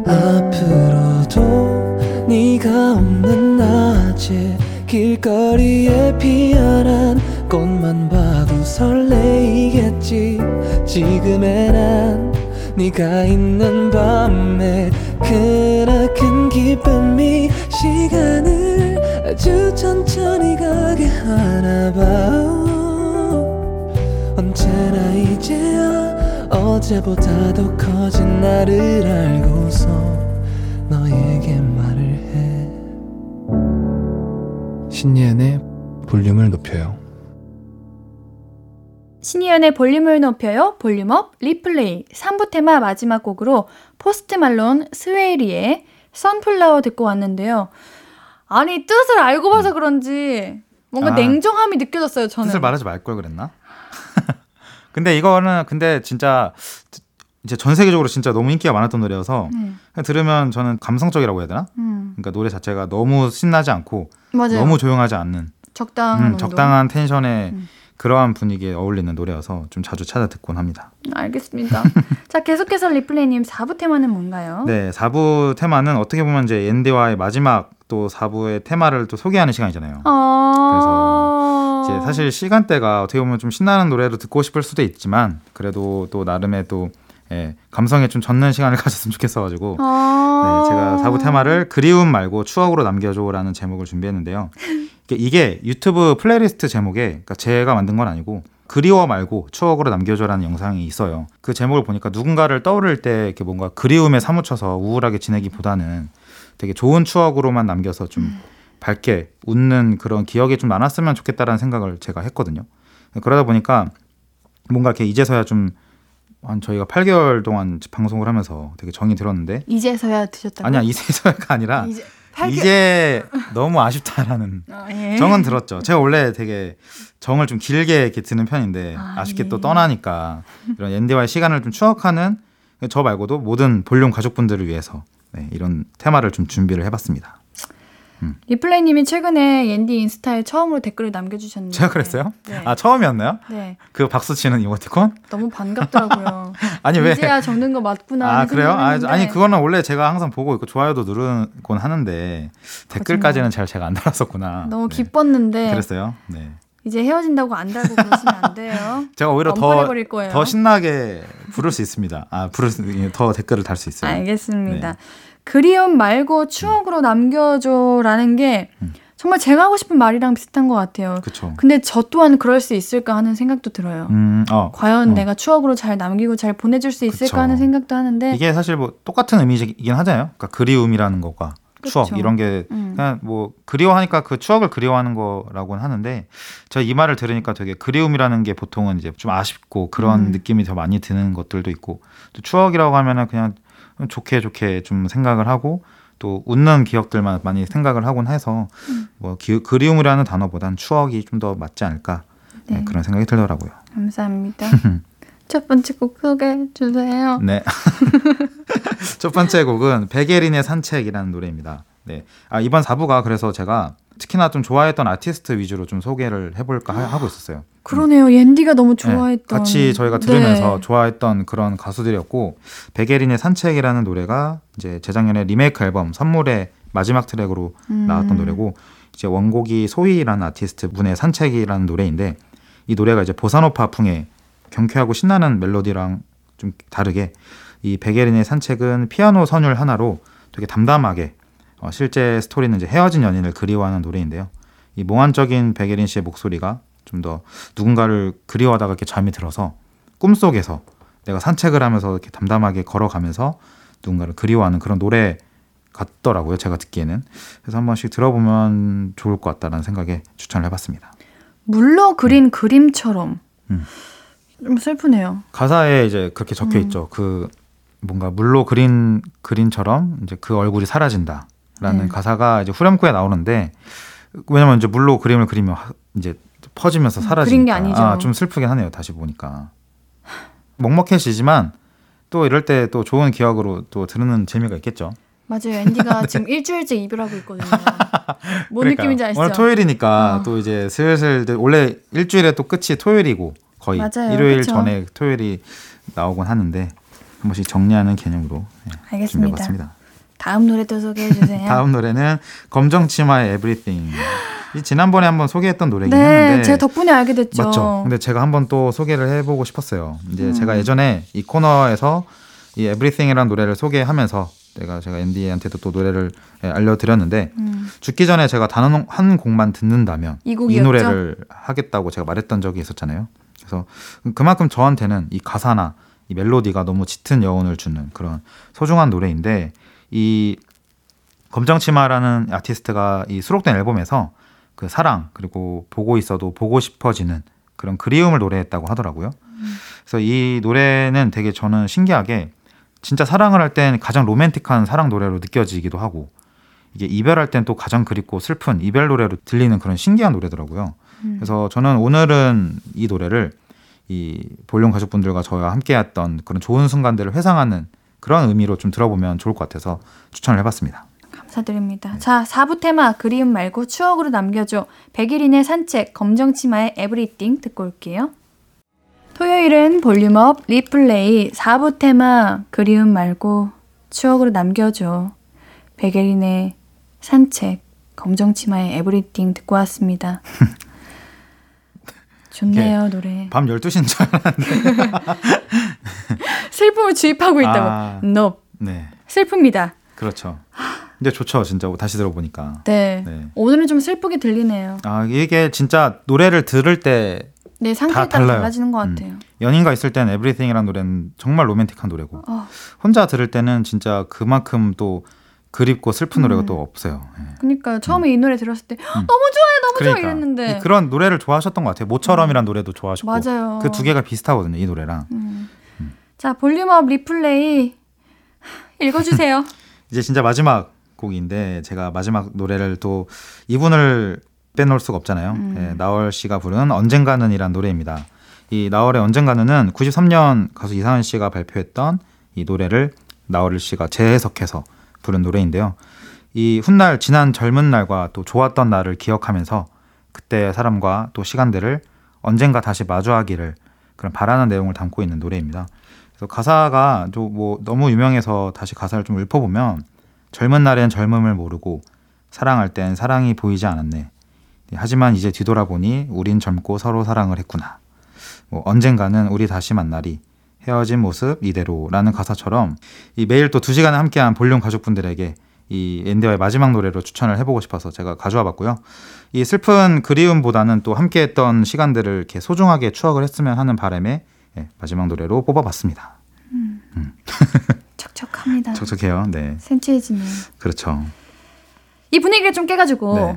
앞으로도 네가 없는 낮에 길거리에 피어난 꽃만 봐도 설레이겠지 지금의 난 네가 있는 밤에 크나큰 기쁨이 시간을 아주 천천히 가게 하나 봐. 언제나 이제야 어제보다 더 커진 나를 알고서 너에게 말을 해. 신예은의 볼륨을 높여요. 신예은의 볼륨을 높여요. volume up replay 3부 테마 마지막 곡으로 포스트 말론 스웨이 리의 Sunflower 듣고 왔는데요. 아니 뜻을 알고 봐서 그런지 뭔가 아. 냉정함이 느껴졌어요. 저는. 뜻을 말하지 말 걸 그랬나? 근데 이거는 근데 진짜 이제 전 세계적으로 진짜 너무 인기가 많았던 노래여서 네. 그냥 들으면 저는 감성적이라고 해야 되나? 음, 그러니까 노래 자체가 너무 신나지 않고 맞아요. 너무 조용하지 않는 적당한 음. 적당한 텐션의 음. 그러한 분위기에 어울리는 노래여서 좀 자주 찾아 듣곤 합니다. 알겠습니다. 자 계속해서 리플레이님 4부 테마는 뭔가요? 네, 4부 테마는 어떻게 보면 이제 앤디와의 마지막 또 4부의 테마를 또 소개하는 시간이잖아요. 아... 이제 사실 시간대가 어떻게 보면 좀 신나는 노래로 듣고 싶을 수도 있지만 그래도 또 나름의 또 예, 감성에 좀 젖는 시간을 가졌으면 좋겠어가지고 아... 네, 제가 4부 테마를 그리움 말고 추억으로 남겨줘라는 제목을 준비했는데요. 이게- 이게 유튜브 플레이리스트 제목에 그러니까 제가 만든 건 아니고 그리워 말고 추억으로 남겨줘라는 영상이 있어요. 그 제목을 보니까 누군가를 떠오를 때 이렇게 뭔가 그리움에 사무쳐서 우울하게 지내기보다는 되게 좋은 추억으로만 남겨서 좀 밝게 웃는 그런 기억이 좀 많았으면 좋겠다라는 생각을 제가 했거든요. 그러다 보니까 뭔가 이렇게 이제서야 좀 한 저희가 8개월 동안 방송을 하면서 되게 정이 들었는데 이제서야 드셨다고? 아니야 이제서야가 아니라 이제 팔 개- 이제 너무 아쉽다라는 아, 예. 정은 들었죠. 제가 원래 되게 정을 좀 길게 이렇게 드는 편인데 아, 아, 쉽게 예. 또 떠나니까 이런 앤디와의 시간을 좀 추억하는 저 말고도 모든 볼륨 가족분들을 위해서 네, 이런 테마를 좀 준비를 해봤습니다. 리플레이님이 최근에 옌디 인스타에 처음으로 댓글을 남겨주셨는데 제가 그랬어요? 네. 아 처음이었나요? 네. 그 박수 치는 이모티콘? 너무 반갑더라고요. 아니 왜? 이제야 적는 거 맞구나. 아 그래요? 아, 아니 그거는 원래 제가 항상 보고 있고 좋아요도 누르곤 하는데 댓글까지는 잘 제가 안 달았었구나. 너무 네. 기뻤는데 그랬어요. 네. 이제 헤어진다고 안 달고 그러시면 안 돼요. 제가 오히려 더. 더 신나게 부를 수 있습니다. 아, 부를 수, 더 댓글을 달 수 있어요. 알겠습니다. 네. 그리움 말고 추억으로 남겨줘라는 게 음. 정말 제가 하고 싶은 말이랑 비슷한 것 같아요. 그쵸. 근데 저 또한 그럴 수 있을까 하는 생각도 들어요. 음, 어. 과연 어. 내가 추억으로 잘 남기고 잘 보내줄 수 있을까 그쵸. 하는 생각도 하는데 이게 사실 뭐 똑같은 의미이긴 하잖아요. 그러니까 그리움이라는 것과 추억 그쵸. 이런 게 음. 그냥 뭐 그리워하니까 그 추억을 그리워하는 거라고는 하는데 제가 이 말을 들으니까 되게 그리움이라는 게 보통은 이제 좀 아쉽고 그런 음. 느낌이 더 많이 드는 것들도 있고 또 추억이라고 하면은 그냥 좋게 좋게 좀 생각을 하고 또 웃는 기억들만 많이 생각을 하곤 해서 음. 뭐 기, 그리움이라는 단어보단 추억이 좀 더 맞지 않을까 네, 네. 그런 생각이 들더라고요. 감사합니다. 첫 번째 곡 소개해 주세요. 네. 첫 번째 곡은 베게린의 산책이라는 노래입니다. 네. 아, 이번 4부가 그래서 제가 특히나 좀 좋아했던 아티스트 위주로 좀 소개를 해볼까 하, 고 있었어요. 그러네요. 옌디가 너무 네, 좋아했던. 같이 저희가 들으면서 네. 좋아했던 그런 가수들이었고 백예린의 산책이라는 노래가 이제 재작년에 리메이크 앨범 선물의 마지막 트랙으로 음. 나왔던 노래고 이제 원곡이 소히라는 아티스트 분의 산책이라는 노래인데 이 노래가 이제 보사노바풍의 경쾌하고 신나는 멜로디랑 좀 다르게 이 백예린의 산책은 피아노 선율 하나로 되게 담담하게 어, 실제 스토리는 이제 헤어진 연인을 그리워하는 노래인데요. 이 몽환적인 베게린 씨의 목소리가 좀 더 누군가를 그리워하다가 이렇게 잠이 들어서 꿈속에서 내가 산책을 하면서 이렇게 담담하게 걸어가면서 누군가를 그리워하는 그런 노래 같더라고요. 제가 듣기에는. 그래서 한 번씩 들어보면 좋을 것 같다는 생각에 추천을 해봤습니다. 물로 그린 그림처럼. 음. 좀 슬프네요. 가사에 이제 그렇게 적혀 음. 있죠. 그 뭔가 물로 그린 그린처럼 이제 그 얼굴이 사라진다 라는 네. 가사가 이제 후렴구에 나오는데 왜냐면 이제 물로 그림을 그리면 하- 이제 퍼지면서 사라지니까 음, 게 아니죠. 아, 좀 슬프긴 하네요. 다시 보니까 먹먹해지지만 또 이럴 때 또 좋은 기억으로 또 들으는 재미가 있겠죠. 맞아요. 앤디가 지금 일주일째 이별하고 있거든요. 뭔 그러니까요. 느낌인지 아시죠? 오늘 토요일이니까 어. 또 이제 슬슬 원래 일주일에 또 끝이 토요일이고 거의 맞아요. 일요일 그쵸. 전에 토요일이 나오곤 하는데 한 번씩 정리하는 개념으로 네, 알겠습니다. 준비해봤습니다. 다음 노래 또 소개해 주세요. 다음 노래는 검정 치마의 Everything. 이 지난번에 한번 소개했던 노래긴 네, 했는데 제가 덕분에 알게 됐죠. 맞죠. 근데 제가 한번 또 소개를 해보고 싶었어요. 이제 음. 제가 예전에 이 코너에서 이 Everything이라는 노래를 소개하면서 제가 제가 앤디한테도 또 노래를 예, 알려드렸는데 음, 죽기 전에 제가 단한 곡만 듣는다면 이 이. 노래를 하겠다고 제가 말했던 적이 있었잖아요. 그래서 그만큼 저한테는 이 가사나 이 멜로디가 너무 짙은 여운을 주는 그런 소중한 노래인데 이 검정치마라는 아티스트가 이 수록된 앨범에서 그 사랑 그리고 보고 있어도 보고 싶어지는 그런 그리움을 노래했다고 하더라고요. 그래서 이 노래는 되게 저는 신기하게 진짜 사랑을 할 땐 가장 로맨틱한 사랑 노래로 느껴지기도 하고 이게 이별할 땐 또 가장 그립고 슬픈 이별 노래로 들리는 그런 신기한 노래더라고요. 음. 그래서 저는 오늘은 이 노래를 이 볼륨 가족분들과 저와 함께했던 그런 좋은 순간들을 회상하는 그런 의미로 좀 들어보면 좋을 것 같아서 추천을 해봤습니다. 감사드립니다. 자, 4부 테마 그리움 말고 추억으로 남겨줘. 백예린의 산책, 검정 치마의 Everything 듣고 올게요. 토요일은 volume up replay 4부 테마 그리움 말고 추억으로 남겨줘. 백예린의 산책, 검정 치마의 에브리띵 듣고 왔습니다. 좋네요, 노래. 밤 12시인 줄 알았는데. 슬픔을 주입하고 있다고. 아. no. 네. 슬픕니다. 그렇죠. 근데 좋죠. 진짜 다시 들어보니까. 네. 네. 오늘은 좀 슬프게 들리네요. 아, 이게 진짜 노래를 들을 때 네, 상태에 다 따라. 달라지는 것 음. 같아요. 연인과 있을 땐 에브리띵이라는 노래는 정말 로맨틱한 노래고 어, 혼자 들을 때는 진짜 그만큼 또 그립고 슬픈 노래가 음. 또 없어요. 예. 그러니까 처음에 이 노래 들었을 때 "헉, 너무 좋아요, 너무 좋아 이랬는데 음. 이 그런 노래를 좋아하셨던 것 같아요. 모처럼이란 노래도 좋아하셨고 맞아요. 그 두 개가 비슷하거든요. 이 노래랑 음. 자, 볼륨업 리플레이 읽어주세요. 이제 진짜 마지막 곡인데 제가 마지막 노래를 또 이분을 빼놓을 수가 없잖아요. 음. 예, 나얼 씨가 부른 언젠가는이란 노래입니다. 이 나얼의 언젠가는은 93년 가수 이상은 씨가 발표했던 이 노래를 나얼 씨가 재해석해서 부른 노래인데요. 이 훗날 지난 젊은 날과 또 좋았던 날을 기억하면서 그때의 사람과 또 시간들을 언젠가 다시 마주하기를 그런 바라는 내용을 담고 있는 노래입니다. 그래서 가사가 좀뭐 너무 유명해서 다시 가사를 좀 읊어보면 젊은 날엔 젊음을 모르고 사랑할 땐 사랑이 보이지 않았네. 하지만 이제 뒤돌아보니 우린 젊고 서로 사랑을 했구나. 뭐 언젠가는 우리 다시 만나리. 헤어진 모습 이대로라는 가사처럼 이 매일 또 두 시간을 함께한 볼륨 가족분들에게 이 앤디와의 마지막 노래로 추천을 해보고 싶어서 제가 가져와 봤고요. 이 슬픈 그리움보다는 또 함께했던 시간들을 이렇게 소중하게 추억을 했으면 하는 바람에 예, 마지막 노래로 뽑아봤습니다. 척척합니다. 촉촉해요. 네, 센치해지네요. 그렇죠. 이 분위기를 좀 깨가지고. 네.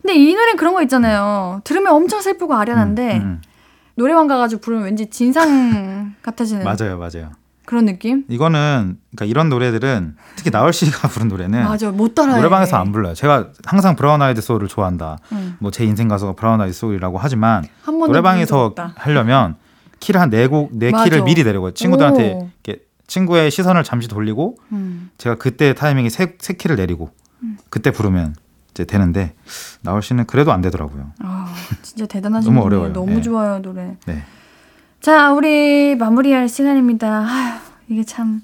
근데 이 노래는 그런 거 있잖아요. 들으면 엄청 슬프고 아련한데 음, 음, 노래방 가가지고 부르면 왠지 진상 같아지는 맞아요, 맞아요. 그런 느낌? 이거는 그러니까 이런 노래들은 특히 나얼 씨가 부른 노래는 맞아, 못 따라해. 네. 노래방에서 안 불러요. 제가 항상 브라운 아이드 소울을 좋아한다. 응. 뭐제 인생 가수가 브라운 아이드 소울이라고 하지만 노래방에서. 하려면 키를 한 네곡 네. 키를 미리 내려고 친구들한테 오. 이렇게 친구의 시선을 잠시 돌리고 음. 제가 그때 타이밍에 세, 세 키를 내리고 음. 그때 부르면 이제 되는데 나얼 씨는 그래도 안 되더라고요. 아, 진짜 대단하신 너무. 어려워요. 너무 네. 좋아요, 노래. 네. 자, 우리 마무리할 시간입니다. 아휴, 이게 참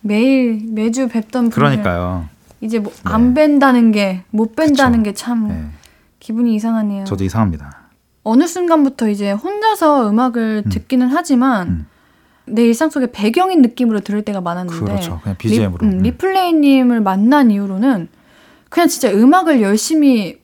매일 매주 뵙던 그러니까요. 이제 뭐 네. 안 뵌다는 게못 뵌다는 그쵸. 게참 네. 기분이 이상하네요. 저도 이상합니다. 어느 순간부터 이제 혼자서 음악을 음. 듣기는 하지만 음. 내 일상 속에 배경인 느낌으로 들을 때가 많았는데 그렇죠. 그냥 BGM으로. 리, 음, 리플레이님을 만난 이후로는 그냥 진짜 음악을 열심히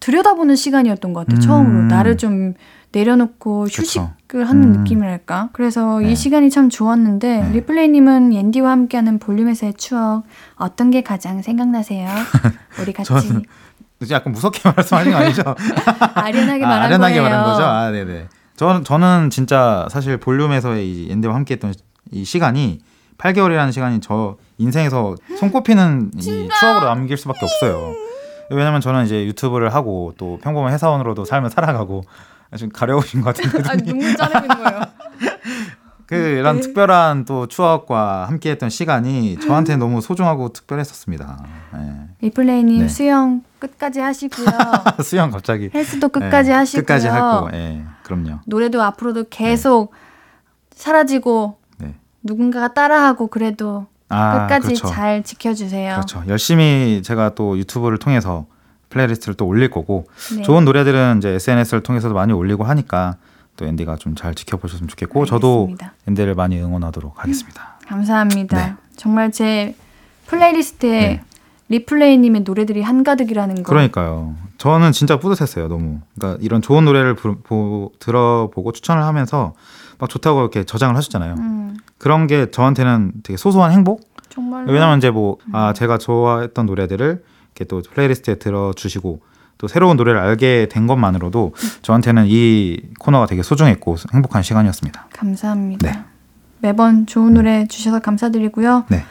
들여다보는 시간이었던 것 같아요. 음. 처음으로 나를 좀 내려놓고 그쵸. 휴식을 하는 음. 느낌이랄까. 그래서 네. 이 시간이 참 좋았는데 네. 리플레이님은 옌디와 함께하는 볼륨에서의 추억 어떤 게 가장 생각나세요? 우리 같이 저는 이제 약간 무섭게 말씀하신 거 아니죠? 아련하게 아, 말한 아련하게 거예요. 말한 거죠. 아, 네네. 저는 저는 진짜 사실 볼륨에서의 이 엔데와 함께했던 이 시간이 8개월이라는 시간이 저 인생에서 손꼽히는 이 추억으로 남길 수밖에 없어요. 왜냐면 저는 이제 유튜브를 하고 또 평범한 회사원으로도 삶을 살아가고 좀 가려우신 것 같은데 아, 눈물 자르는 거예요. 그 이런 특별한 또 추억과 함께했던 시간이 저한테 너무 소중하고 특별했었습니다. 네. 리플레이님 네. 수영 끝까지 하시고요. 수영 갑자기 헬스도 끝까지 네, 하시고요. 끝까지 하고, 예, 그럼요. 노래도 앞으로도 계속 사라지고 네. 누군가가 따라하고 그래도 아, 끝까지 그렇죠. 잘 지켜주세요. 그렇죠. 열심히 제가 또 유튜브를 통해서 playlist를 또 올릴 거고 네. 좋은 노래들은 이제 SNS를 통해서도 많이 올리고 하니까 또 옌디가 좀 잘 지켜보셨으면 좋겠고 저도 알겠습니다. 옌디를 많이 응원하도록 하겠습니다. 감사합니다. 네. 정말 제 playlist에 네. 리플레이님의 노래들이 한가득이라는 거. 그러니까요. 저는 진짜 뿌듯했어요. 너무. 그러니까 이런 좋은 노래를 부, 보, 들어보고 추천을 하면서 막 좋다고 이렇게 저장을 하셨잖아요. 음, 그런 게 저한테는 되게 소소한 행복? 정말. 왜냐면 이제 뭐, 음. 아, 제가 좋아했던 노래들을 이렇게 또 playlist에 들어주시고 또 새로운 노래를 알게 된 것만으로도 저한테는 이 코너가 되게 소중했고 행복한 시간이었습니다. 감사합니다. 네. 매번 좋은 노래 주셔서 감사드리고요. 네.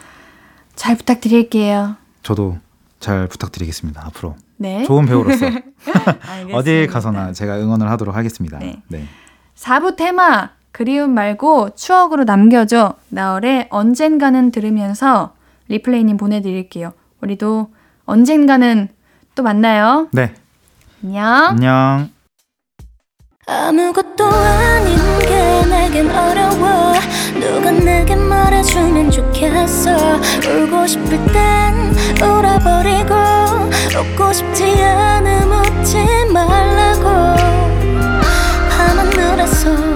잘 부탁드릴게요. 저도 잘 부탁드리겠습니다. 앞으로. 네. 좋은 배우로서. 어딜 가서나 제가 응원을 하도록 하겠습니다. 네. 네. 4부 테마 그리움 말고 추억으로 남겨줘 나얼의 언젠가는 들으면서 리플레이님 보내드릴게요. 우리도 언젠가는 또 만나요. 네. 안녕. 안녕. 아무것도 아닌 게 내겐 어려워 누가 내게 말해주면 좋겠어 울고 싶을 땐 울어버리고 웃고 싶지 않음 웃지 말라고 밤하늘에서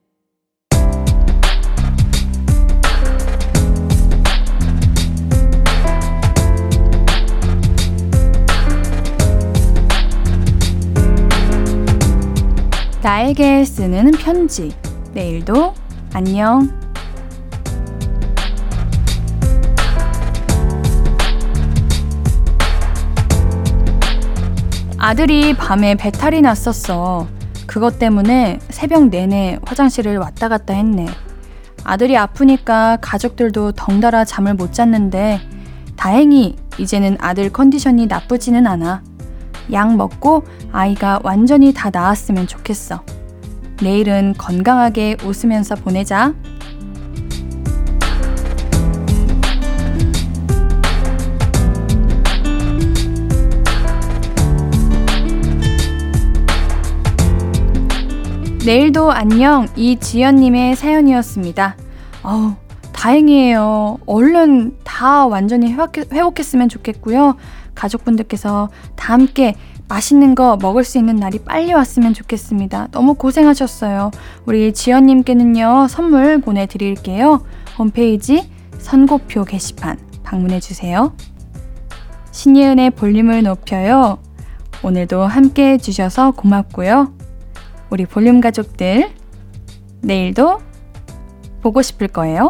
나에게 쓰는 편지. 내일도 안녕. 아들이 밤에 배탈이 났었어. 그것 때문에 새벽 내내 화장실을 왔다 갔다 했네. 아들이 아프니까 가족들도 덩달아 잠을 못 잤는데 다행히 이제는 아들 컨디션이 나쁘지는 않아. 약 먹고 아이가 완전히 다 나았으면 좋겠어. 내일은 건강하게 웃으면서 보내자. 내일도 안녕 이지연님의 사연이었습니다. 어우 다행이에요. 얼른 다 완전히 회복했, 회복했으면 좋겠고요. 가족분들께서 다 함께 맛있는 거 먹을 수 있는 날이 빨리 왔으면 좋겠습니다. 너무 고생하셨어요. 우리 지연님께는요 선물 보내드릴게요. 홈페이지 선고표 게시판 방문해 주세요. 신예은의 볼륨을 높여요. 오늘도 함께 해주셔서 고맙고요. 우리 볼륨 가족들, 내일도 보고 싶을 거예요.